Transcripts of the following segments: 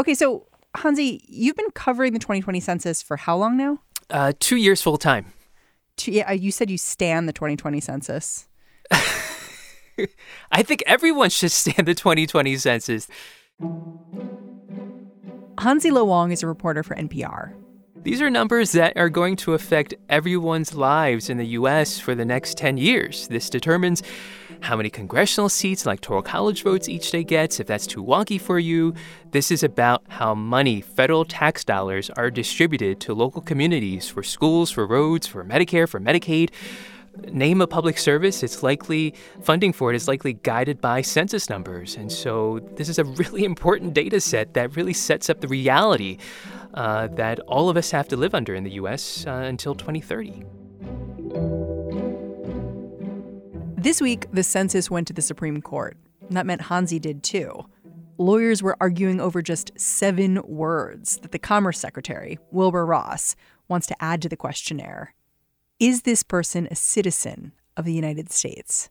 Okay, so Hansi, you've been covering the 2020 census for how long now? Uh, two years full time. Two, yeah, you said you stand the 2020 census. I think everyone should stand the 2020 census. Hansi Lo Wang is a reporter for NPR. These are numbers that are going to affect everyone's lives in the U.S. for the next 10 years. This determines how many congressional seats, electoral college votes each state gets, if that's too wonky for you. This is about how money, federal tax dollars, are distributed to local communities for schools, for roads, for Medicare, for Medicaid name a public service, it's likely funding for it is likely guided by census numbers. And so this is a really important data set that really sets up the reality uh, that all of us have to live under in the U.S. Uh, until 2030. This week, the census went to the Supreme Court. That meant Hansi did too. Lawyers were arguing over just seven words that the Commerce Secretary, Wilbur Ross, wants to add to the questionnaire. Is this person a citizen of the United States?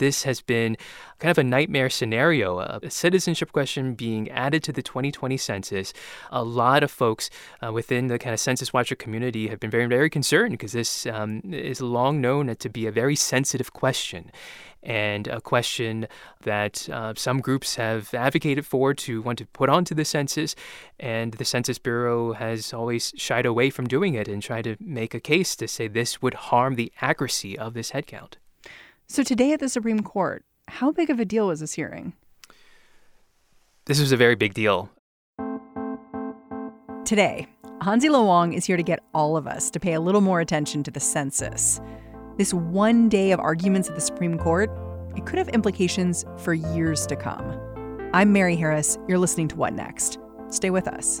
This has been kind of a nightmare scenario, a citizenship question being added to the 2020 census. A lot of folks uh, within the kind of census watcher community have been very, very concerned because this um, is long known to be a very sensitive question and a question that uh, some groups have advocated for to want to put onto the census. And the Census Bureau has always shied away from doing it and tried to make a case to say this would harm the accuracy of this headcount. So, today at the Supreme Court, how big of a deal was this hearing? This was a very big deal. Today, Hansi Lo Wang is here to get all of us to pay a little more attention to the census. This one day of arguments at the Supreme Court, it could have implications for years to come. I'm Mary Harris. You're listening to What Next? Stay with us.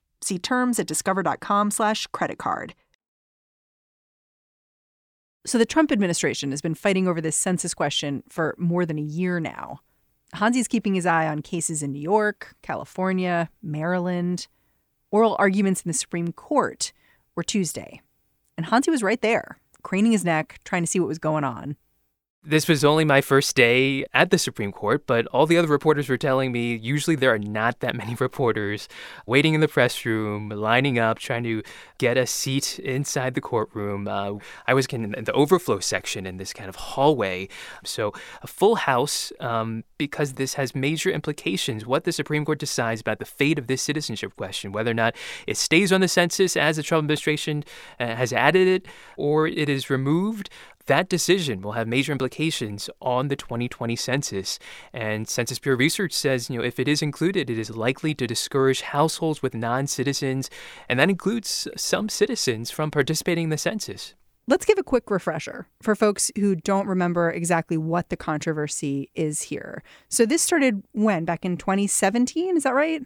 See terms at discover.com/slash credit card. So the Trump administration has been fighting over this census question for more than a year now. Hansi's keeping his eye on cases in New York, California, Maryland. Oral arguments in the Supreme Court were Tuesday. And Hansi was right there, craning his neck, trying to see what was going on. This was only my first day at the Supreme Court, but all the other reporters were telling me usually there are not that many reporters waiting in the press room, lining up, trying to get a seat inside the courtroom. Uh, I was in the overflow section in this kind of hallway. So, a full house um, because this has major implications what the Supreme Court decides about the fate of this citizenship question, whether or not it stays on the census as the Trump administration uh, has added it or it is removed that decision will have major implications on the 2020 census. And Census Bureau research says, you know, if it is included, it is likely to discourage households with non-citizens, and that includes some citizens from participating in the census. Let's give a quick refresher for folks who don't remember exactly what the controversy is here. So this started when? Back in 2017, is that right?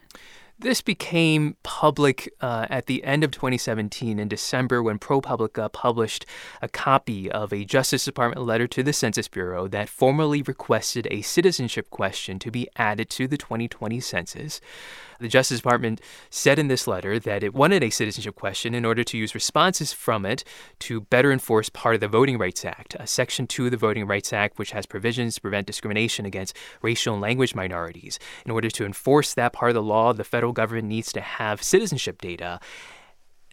This became public uh, at the end of 2017 in December when ProPublica published a copy of a Justice Department letter to the Census Bureau that formally requested a citizenship question to be added to the 2020 census. The Justice Department said in this letter that it wanted a citizenship question in order to use responses from it to better enforce part of the Voting Rights Act, uh, Section 2 of the Voting Rights Act, which has provisions to prevent discrimination against racial and language minorities. In order to enforce that part of the law, the federal government needs to have citizenship data.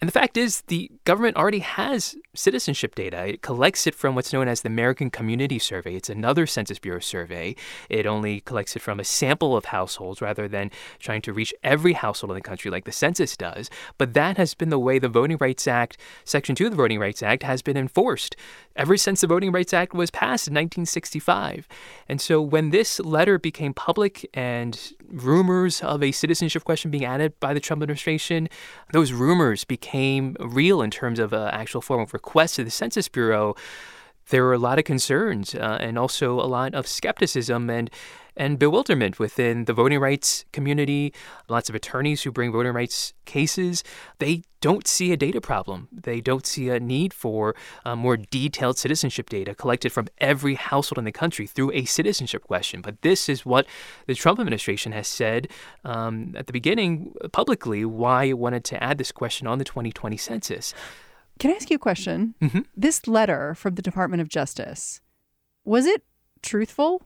And the fact is, the government already has citizenship data. It collects it from what's known as the American Community Survey. It's another Census Bureau survey. It only collects it from a sample of households rather than trying to reach every household in the country like the census does. But that has been the way the Voting Rights Act, Section 2 of the Voting Rights Act, has been enforced ever since the Voting Rights Act was passed in 1965. And so when this letter became public and rumors of a citizenship question being added by the Trump administration, those rumors became became real in terms of an actual form of request to the Census Bureau, there were a lot of concerns uh, and also a lot of skepticism and and bewilderment within the voting rights community. Lots of attorneys who bring voting rights cases, they don't see a data problem. They don't see a need for uh, more detailed citizenship data collected from every household in the country through a citizenship question. But this is what the Trump administration has said um, at the beginning publicly why it wanted to add this question on the 2020 census. Can I ask you a question? Mm-hmm. This letter from the Department of Justice, was it truthful?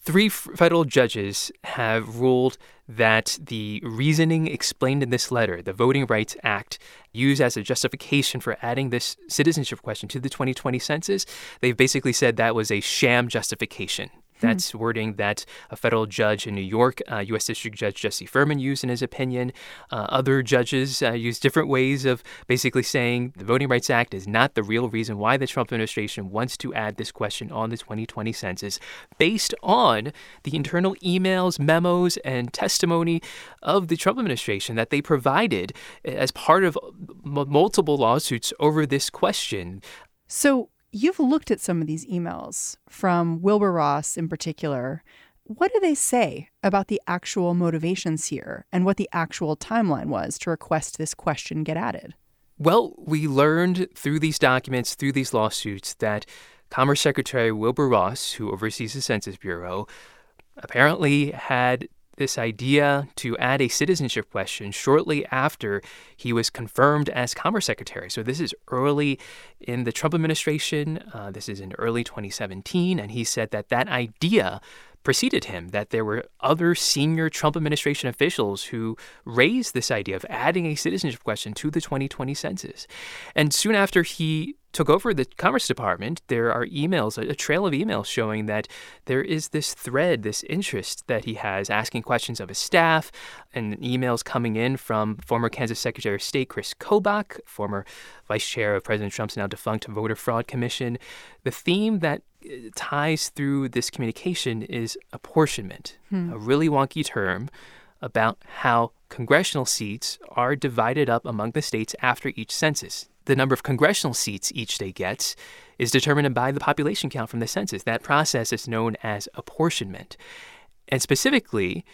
Three federal judges have ruled that the reasoning explained in this letter, the Voting Rights Act, used as a justification for adding this citizenship question to the 2020 census, they've basically said that was a sham justification. Hmm. That's hmm. wording that a federal judge in New York, uh, U.S. District Judge Jesse Furman, used in his opinion. Uh, other judges uh, use different ways of basically saying the Voting Rights Act is not the real reason why the Trump administration wants to add this question on the 2020 census, based on the internal emails, memos, and testimony of the Trump administration that they provided as part of m- multiple lawsuits over this question. So, You've looked at some of these emails from Wilbur Ross in particular. What do they say about the actual motivations here and what the actual timeline was to request this question get added? Well, we learned through these documents, through these lawsuits, that Commerce Secretary Wilbur Ross, who oversees the Census Bureau, apparently had this idea to add a citizenship question shortly after he was confirmed as Commerce Secretary. So, this is early in the Trump administration. Uh, this is in early 2017. And he said that that idea preceded him, that there were other senior Trump administration officials who raised this idea of adding a citizenship question to the 2020 census. And soon after he took over the Commerce Department, there are emails, a, trail of emails showing that there is this thread, this interest that he has asking questions of his staff, and emails coming in from former Kansas Secretary of State Chris Kobach, former vice chair of President Trump's now defunct Voter Fraud Commission. The theme that uh, ties through this communication is apportionment, hmm. a really wonky term about how congressional seats are divided up among the states after each census the number of congressional seats each state gets is determined by the population count from the census. That process is known as apportionment. And specifically,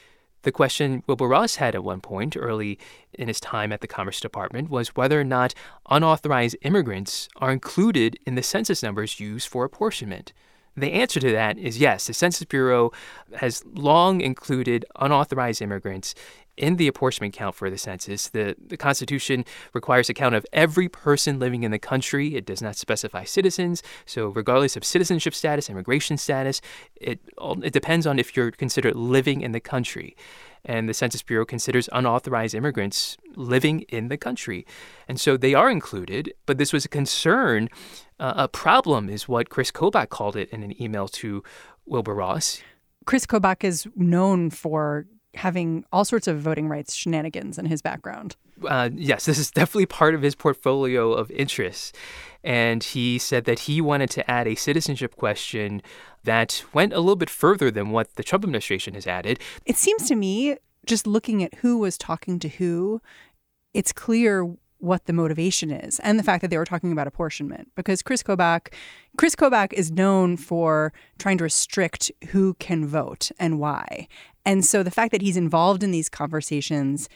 the question Wilbur Ross had at one point early in his time at the Commerce Department was whether or not unauthorized immigrants are included in the census numbers used for apportionment. The answer to that is yes. The Census Bureau has long included unauthorized immigrants in the apportionment count for the census. The, the Constitution requires a count of every person living in the country. It does not specify citizens. So, regardless of citizenship status, immigration status, it, it depends on if you're considered living in the country. And the Census Bureau considers unauthorized immigrants living in the country. And so they are included, but this was a concern. Uh, a problem is what Chris Kobach called it in an email to Wilbur Ross. Chris Kobach is known for having all sorts of voting rights shenanigans in his background. Uh, yes, this is definitely part of his portfolio of interests. And he said that he wanted to add a citizenship question that went a little bit further than what the Trump administration has added. It seems to me, just looking at who was talking to who, it's clear what the motivation is and the fact that they were talking about apportionment because Chris Kobach Chris Kobach is known for trying to restrict who can vote and why. And so the fact that he's involved in these conversations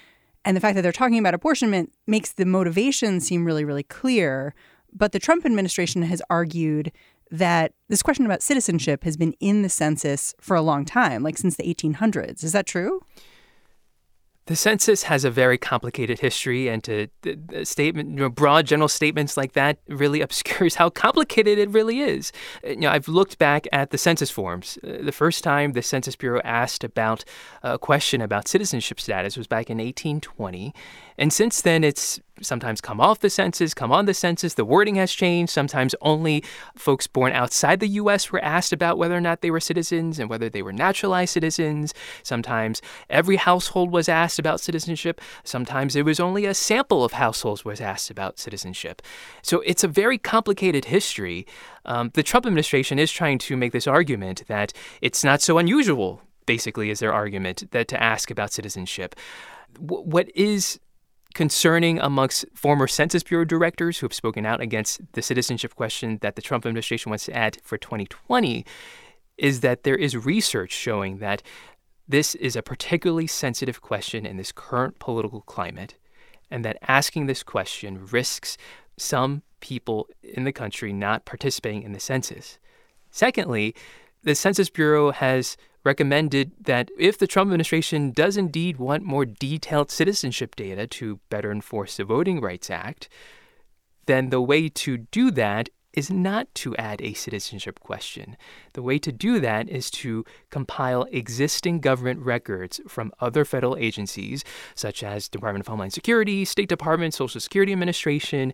and the fact that they're talking about apportionment makes the motivation seem really, really clear. But the Trump administration has argued that this question about citizenship has been in the census for a long time, like since the 1800s. Is that true? The census has a very complicated history, and to statement, you know, broad general statements like that really obscures how complicated it really is. Uh, you know, I've looked back at the census forms. Uh, the first time the Census Bureau asked about a question about citizenship status was back in 1820, and since then it's sometimes come off the census, come on the census. The wording has changed. Sometimes only folks born outside the U.S. were asked about whether or not they were citizens and whether they were naturalized citizens. Sometimes every household was asked about citizenship. Sometimes it was only a sample of households was asked about citizenship. So it's a very complicated history. Um, the Trump administration is trying to make this argument that it's not so unusual. Basically, is their argument that to ask about citizenship. What is concerning amongst former Census Bureau directors who have spoken out against the citizenship question that the Trump administration wants to add for 2020 is that there is research showing that this is a particularly sensitive question in this current political climate, and that asking this question risks some people in the country not participating in the census. Secondly, the Census Bureau has recommended that if the Trump administration does indeed want more detailed citizenship data to better enforce the Voting Rights Act, then the way to do that is not to add a citizenship question. The way to do that is to compile existing government records from other federal agencies, such as Department of Homeland Security, State Department, Social Security Administration,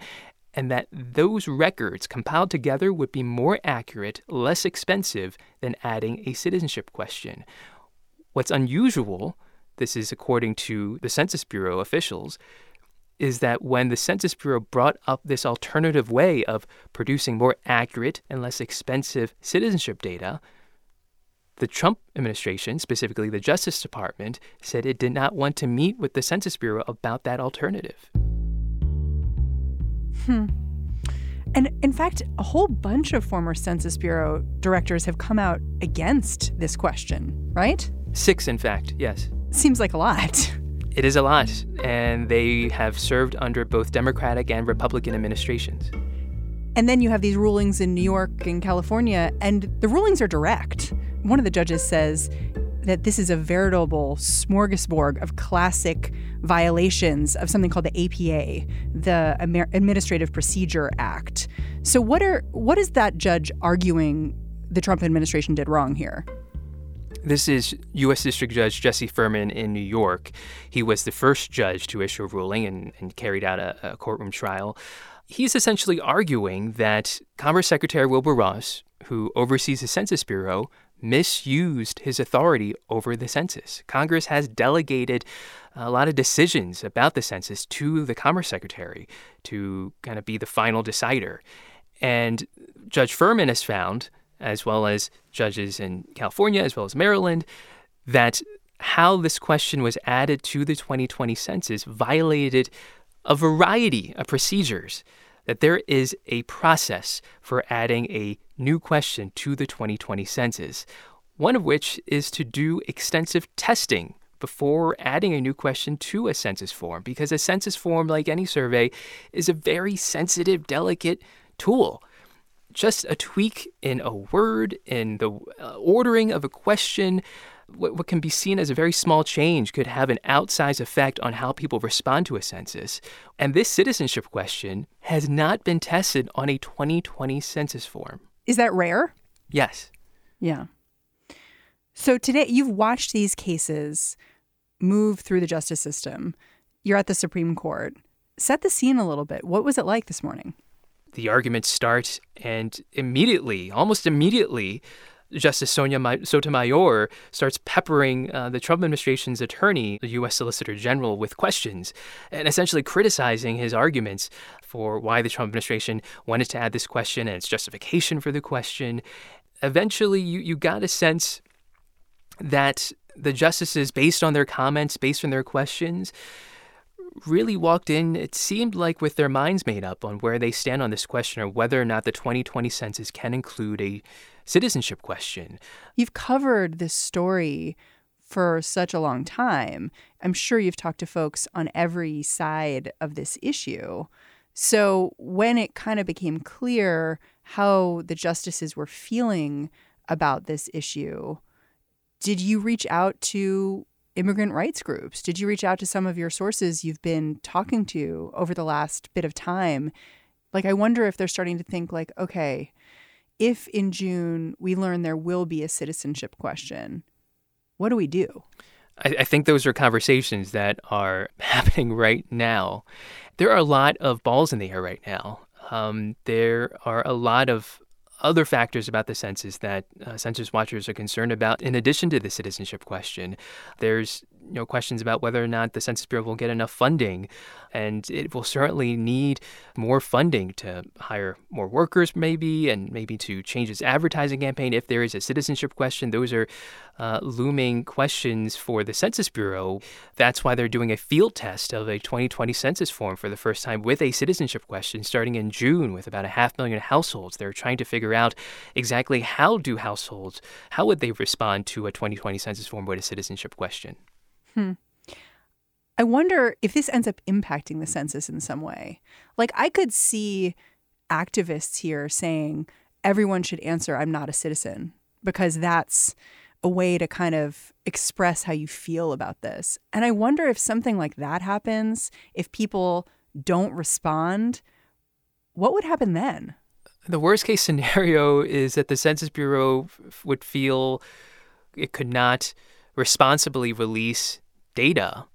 and that those records compiled together would be more accurate, less expensive than adding a citizenship question. What's unusual, this is according to the Census Bureau officials, is that when the Census Bureau brought up this alternative way of producing more accurate and less expensive citizenship data, the Trump administration, specifically the Justice Department, said it did not want to meet with the Census Bureau about that alternative. Hmm. And in fact, a whole bunch of former Census Bureau directors have come out against this question, right? Six, in fact, yes. Seems like a lot. It is a lot, and they have served under both Democratic and Republican administrations. And then you have these rulings in New York and California, and the rulings are direct. One of the judges says that this is a veritable smorgasbord of classic violations of something called the APA, the Amer- Administrative Procedure Act. So what are what is that judge arguing the Trump administration did wrong here? This is U.S. District Judge Jesse Furman in New York. He was the first judge to issue a ruling and, and carried out a, a courtroom trial. He's essentially arguing that Commerce Secretary Wilbur Ross, who oversees the Census Bureau, misused his authority over the census. Congress has delegated a lot of decisions about the census to the Commerce Secretary to kind of be the final decider. And Judge Furman has found as well as judges in California, as well as Maryland, that how this question was added to the 2020 census violated a variety of procedures. That there is a process for adding a new question to the 2020 census, one of which is to do extensive testing before adding a new question to a census form, because a census form, like any survey, is a very sensitive, delicate tool just a tweak in a word, in the uh, ordering of a question, what, what, can be seen as a very small change could have an outsized effect on how people respond to a census. And this citizenship question has not been tested on a 2020 census form. Is that rare? Yes. Yeah. So today you've watched these cases move through the justice system. You're at the Supreme Court. Set the scene a little bit. What was it like this morning? the arguments start, and immediately, almost immediately, Justice Sonia Sotomayor starts peppering uh, the Trump administration's attorney, the U.S. Solicitor General, with questions and essentially criticizing his arguments for why the Trump administration wanted to add this question and its justification for the question. Eventually, you, you got a sense that the justices, based on their comments, based on their questions, really walked in, it seemed like with their minds made up on where they stand on this question or whether or not the 2020 census can include a citizenship question. You've covered this story for such a long time. I'm sure you've talked to folks on every side of this issue. So when it kind of became clear how the justices were feeling about this issue, did you reach out to immigrant rights groups? Did you reach out to some of your sources you've been talking to over the last bit of time? Like, I wonder if they're starting to think, like, okay, if in June we learn there will be a citizenship question, what do we do? I, I think those are conversations that are happening right now. There are a lot of balls in the air right now. Um, there are a lot of other factors about the census that uh, census watchers are concerned about, in addition to the citizenship question, there's you know questions about whether or not the Census Bureau will get enough funding, and it will certainly need more funding to hire more workers, maybe, and maybe to change its advertising campaign. If there is a citizenship question, those are uh, looming questions for the Census Bureau. That's why they're doing a field test of a 2020 census form for the first time with a citizenship question starting in June with about a half million households. They're trying to figure out exactly how do households, how would they respond to a 2020 census form with a citizenship question. Hmm. I wonder if this ends up impacting the census in some way. Like, I could see activists here saying everyone should answer, I'm not a citizen, because that's a way to kind of express how you feel about this. And I wonder if something like that happens, if people don't respond, what would happen then? The worst case scenario is that the Census Bureau would feel it could not responsibly release data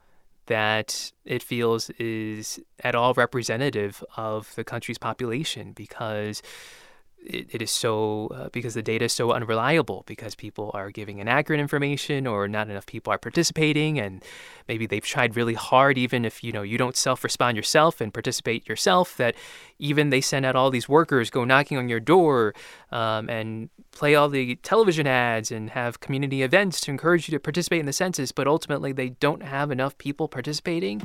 that it feels is at all representative of the country's population because it, it is so uh, because the data is so unreliable because people are giving inaccurate information or not enough people are participating and maybe they've tried really hard even if you know you don't self-respond yourself and participate yourself that even they send out all these workers go knocking on your door um, and play all the television ads and have community events to encourage you to participate in the census but ultimately they don't have enough people participating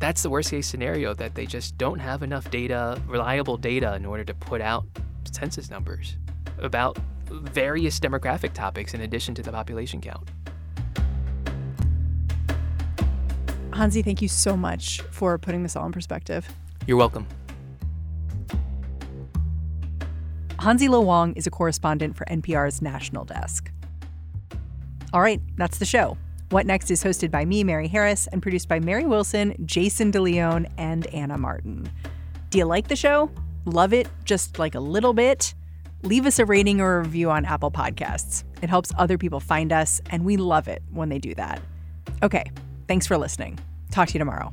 that's the worst case scenario that they just don't have enough data, reliable data, in order to put out census numbers about various demographic topics in addition to the population count. Hansi, thank you so much for putting this all in perspective. You're welcome. Hansi Lo Wang is a correspondent for NPR's National Desk. All right, that's the show. What Next is hosted by me, Mary Harris, and produced by Mary Wilson, Jayson De Leon, and Anna Martin. Do you like the show? Love it just like a little bit? Leave us a rating or a review on Apple Podcasts. It helps other people find us, and we love it when they do that. Okay, thanks for listening. Talk to you tomorrow.